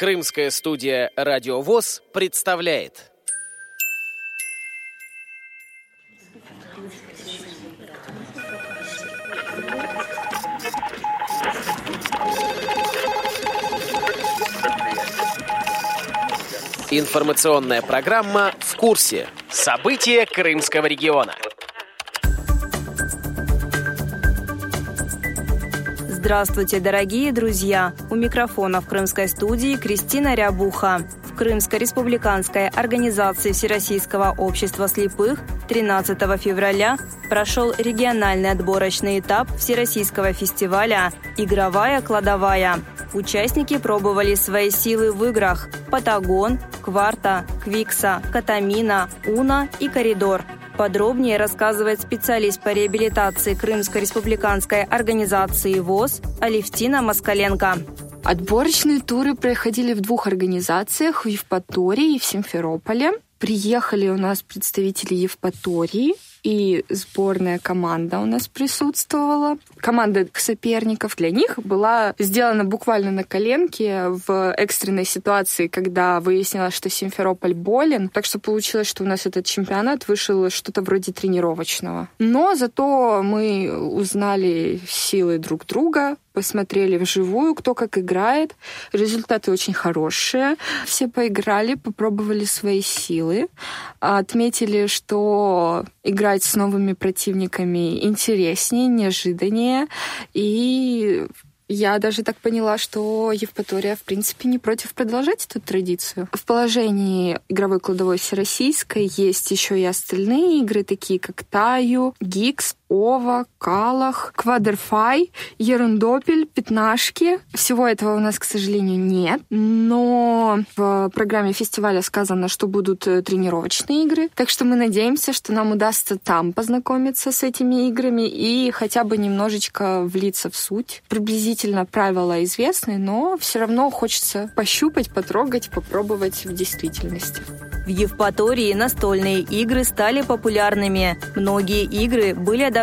Крымская студия «Радио ВОЗ» представляет. Информационная программа «В курсе». События Крымского региона. Здравствуйте, дорогие друзья! У микрофона в крымской студии Кристина Рябуха. В Крымской республиканской организации Всероссийского общества слепых 13 февраля прошел региональный отборочный этап Всероссийского фестиваля «Игровая кладовая». Участники пробовали свои силы в играх «Патагон», «Кварта», «Квикса», «Катамина», «Уна» и «Коридор». Подробнее рассказывает специалист по реабилитации Крымской республиканской организации ВОЗ Алевтина Москаленко. Отборочные туры проходили в двух организациях, в Евпатории и в Симферополе. Приехали у нас представители Евпатории, и сборная команда у нас присутствовала. Команда соперников для них была сделана буквально на коленке в экстренной ситуации, когда выяснилось, что Симферополь болен. Так что получилось, что у нас этот чемпионат вышел что-то вроде тренировочного. Но зато мы узнали силы друг друга, посмотрели вживую, кто как играет. Результаты очень хорошие. Все поиграли, попробовали свои силы. Отметили, что играть с новыми противниками интереснее, неожиданнее. И я даже так поняла, что Евпатория, в принципе, не против продолжать эту традицию. В положении игровой кладовой всероссийской есть еще и остальные игры, такие как Таю, Гикс, Ова, Калах, Квадерфай, Ерундопель, Пятнашки. Всего этого у нас, к сожалению, нет. Но в программе фестиваля сказано, что будут э, тренировочные игры. Так что мы надеемся, что нам удастся там познакомиться с этими играми и хотя бы немножечко влиться в суть. Приблизительно правила известны, но все равно хочется пощупать, потрогать, попробовать в действительности. В Евпатории настольные игры стали популярными. Многие игры были адаптированы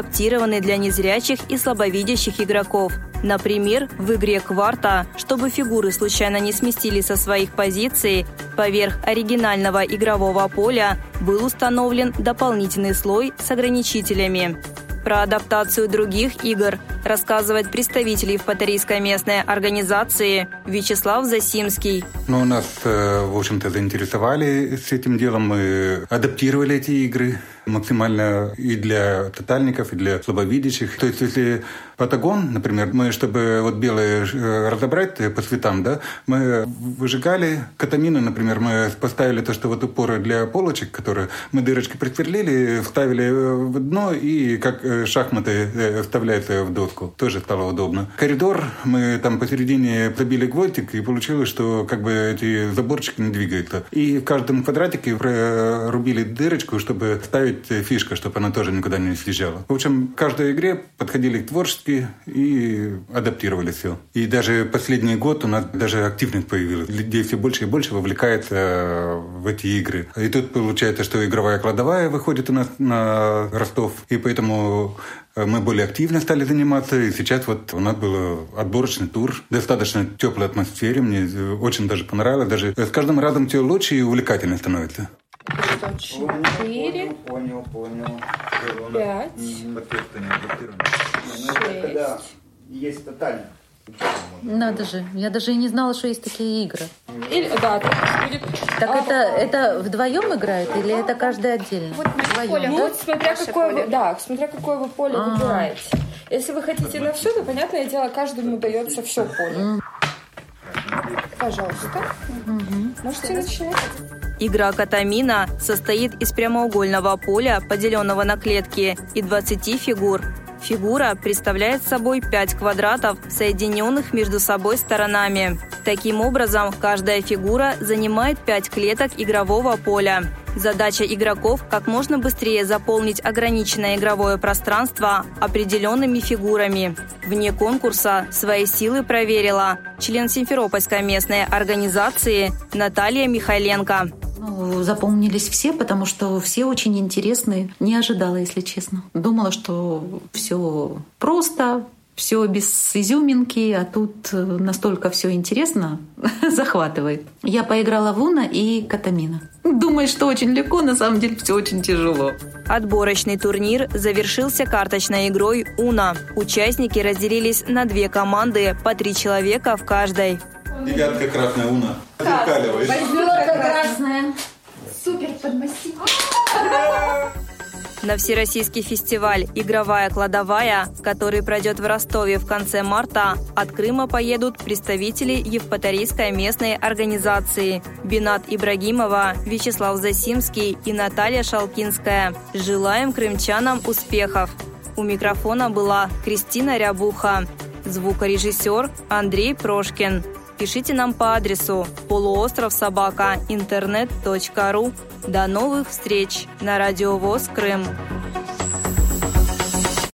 для незрячих и слабовидящих игроков. Например, в игре «Кварта», чтобы фигуры случайно не сместили со своих позиций, поверх оригинального игрового поля был установлен дополнительный слой с ограничителями. Про адаптацию других игр рассказывает представитель Евпаторийской местной организации Вячеслав Засимский. Ну, нас, э, в общем-то, заинтересовали с этим делом. Мы адаптировали эти игры максимально и для тотальников, и для слабовидящих. То есть, если патагон, например, мы, чтобы вот белые э, разобрать по цветам, да, мы выжигали катамины, например, мы поставили то, что вот упоры для полочек, которые мы дырочки просверлили, вставили в дно и как э, шахматы э, вставляются в доску. Тоже стало удобно. Коридор мы там посередине забили гвоздик, и получилось, что как бы эти заборчики не двигаются. И в каждом квадратике прорубили дырочку, чтобы ставить фишка, чтобы она тоже никуда не съезжала. В общем, к каждой игре подходили творчески и адаптировали все. И даже последний год у нас даже активность появилась. Людей все больше и больше вовлекает э, в эти игры. И тут получается, что игровая кладовая выходит у нас на Ростов. И поэтому э, мы более активно стали заниматься, и сейчас вот у нас был отборочный тур, достаточно теплой атмосфере, мне очень даже понравилось, даже с каждым разом все лучше и увлекательнее становится. Четыре. Понял, понял. Пять. Шесть. Есть тотально. Надо же, я даже и не знала, что есть такие игры. Или, да, так будет. Так А, это, это вдвоем играет или это каждый отдельно? Вдвоем, Ну, да? вот смотря какое вы, да, смотря какое вы поле А. выбираете. Если вы хотите на все, то, понятное дело, каждому дается все поле. Пожалуйста. Можете начинать. Игра «Катамина» состоит из прямоугольного поля, поделенного на клетки, и 20 фигур. Фигура представляет собой 5 квадратов, соединенных между собой сторонами. Таким образом, каждая фигура занимает 5 клеток игрового поля. Задача игроков – как можно быстрее заполнить ограниченное игровое пространство определенными фигурами. Вне конкурса свои силы проверила член Симферопольской местной организации Наталья Михайленко. Ну, запомнились все, потому что все очень интересные. Не ожидала, если честно. Думала, что все просто, все без изюминки, а тут э, настолько все интересно, захватывает. Я поиграла в Уна и Катамина. Думаю, что очень легко, на самом деле все очень тяжело. Отборочный турнир завершился карточной игрой «Уна». Участники разделились на две команды, по три человека в каждой. Девятка красная уна. Зеркаливаешь. На Всероссийский фестиваль «Игровая кладовая», который пройдет в Ростове в конце марта, от Крыма поедут представители Евпаторийской местной организации Бинат Ибрагимова, Вячеслав Засимский и Наталья Шалкинская. Желаем крымчанам успехов! У микрофона была Кристина Рябуха, звукорежиссер Андрей Прошкин. Пишите нам по адресу полуостров собака интернет.ру. До новых встреч на Радио ВОЗ Крым.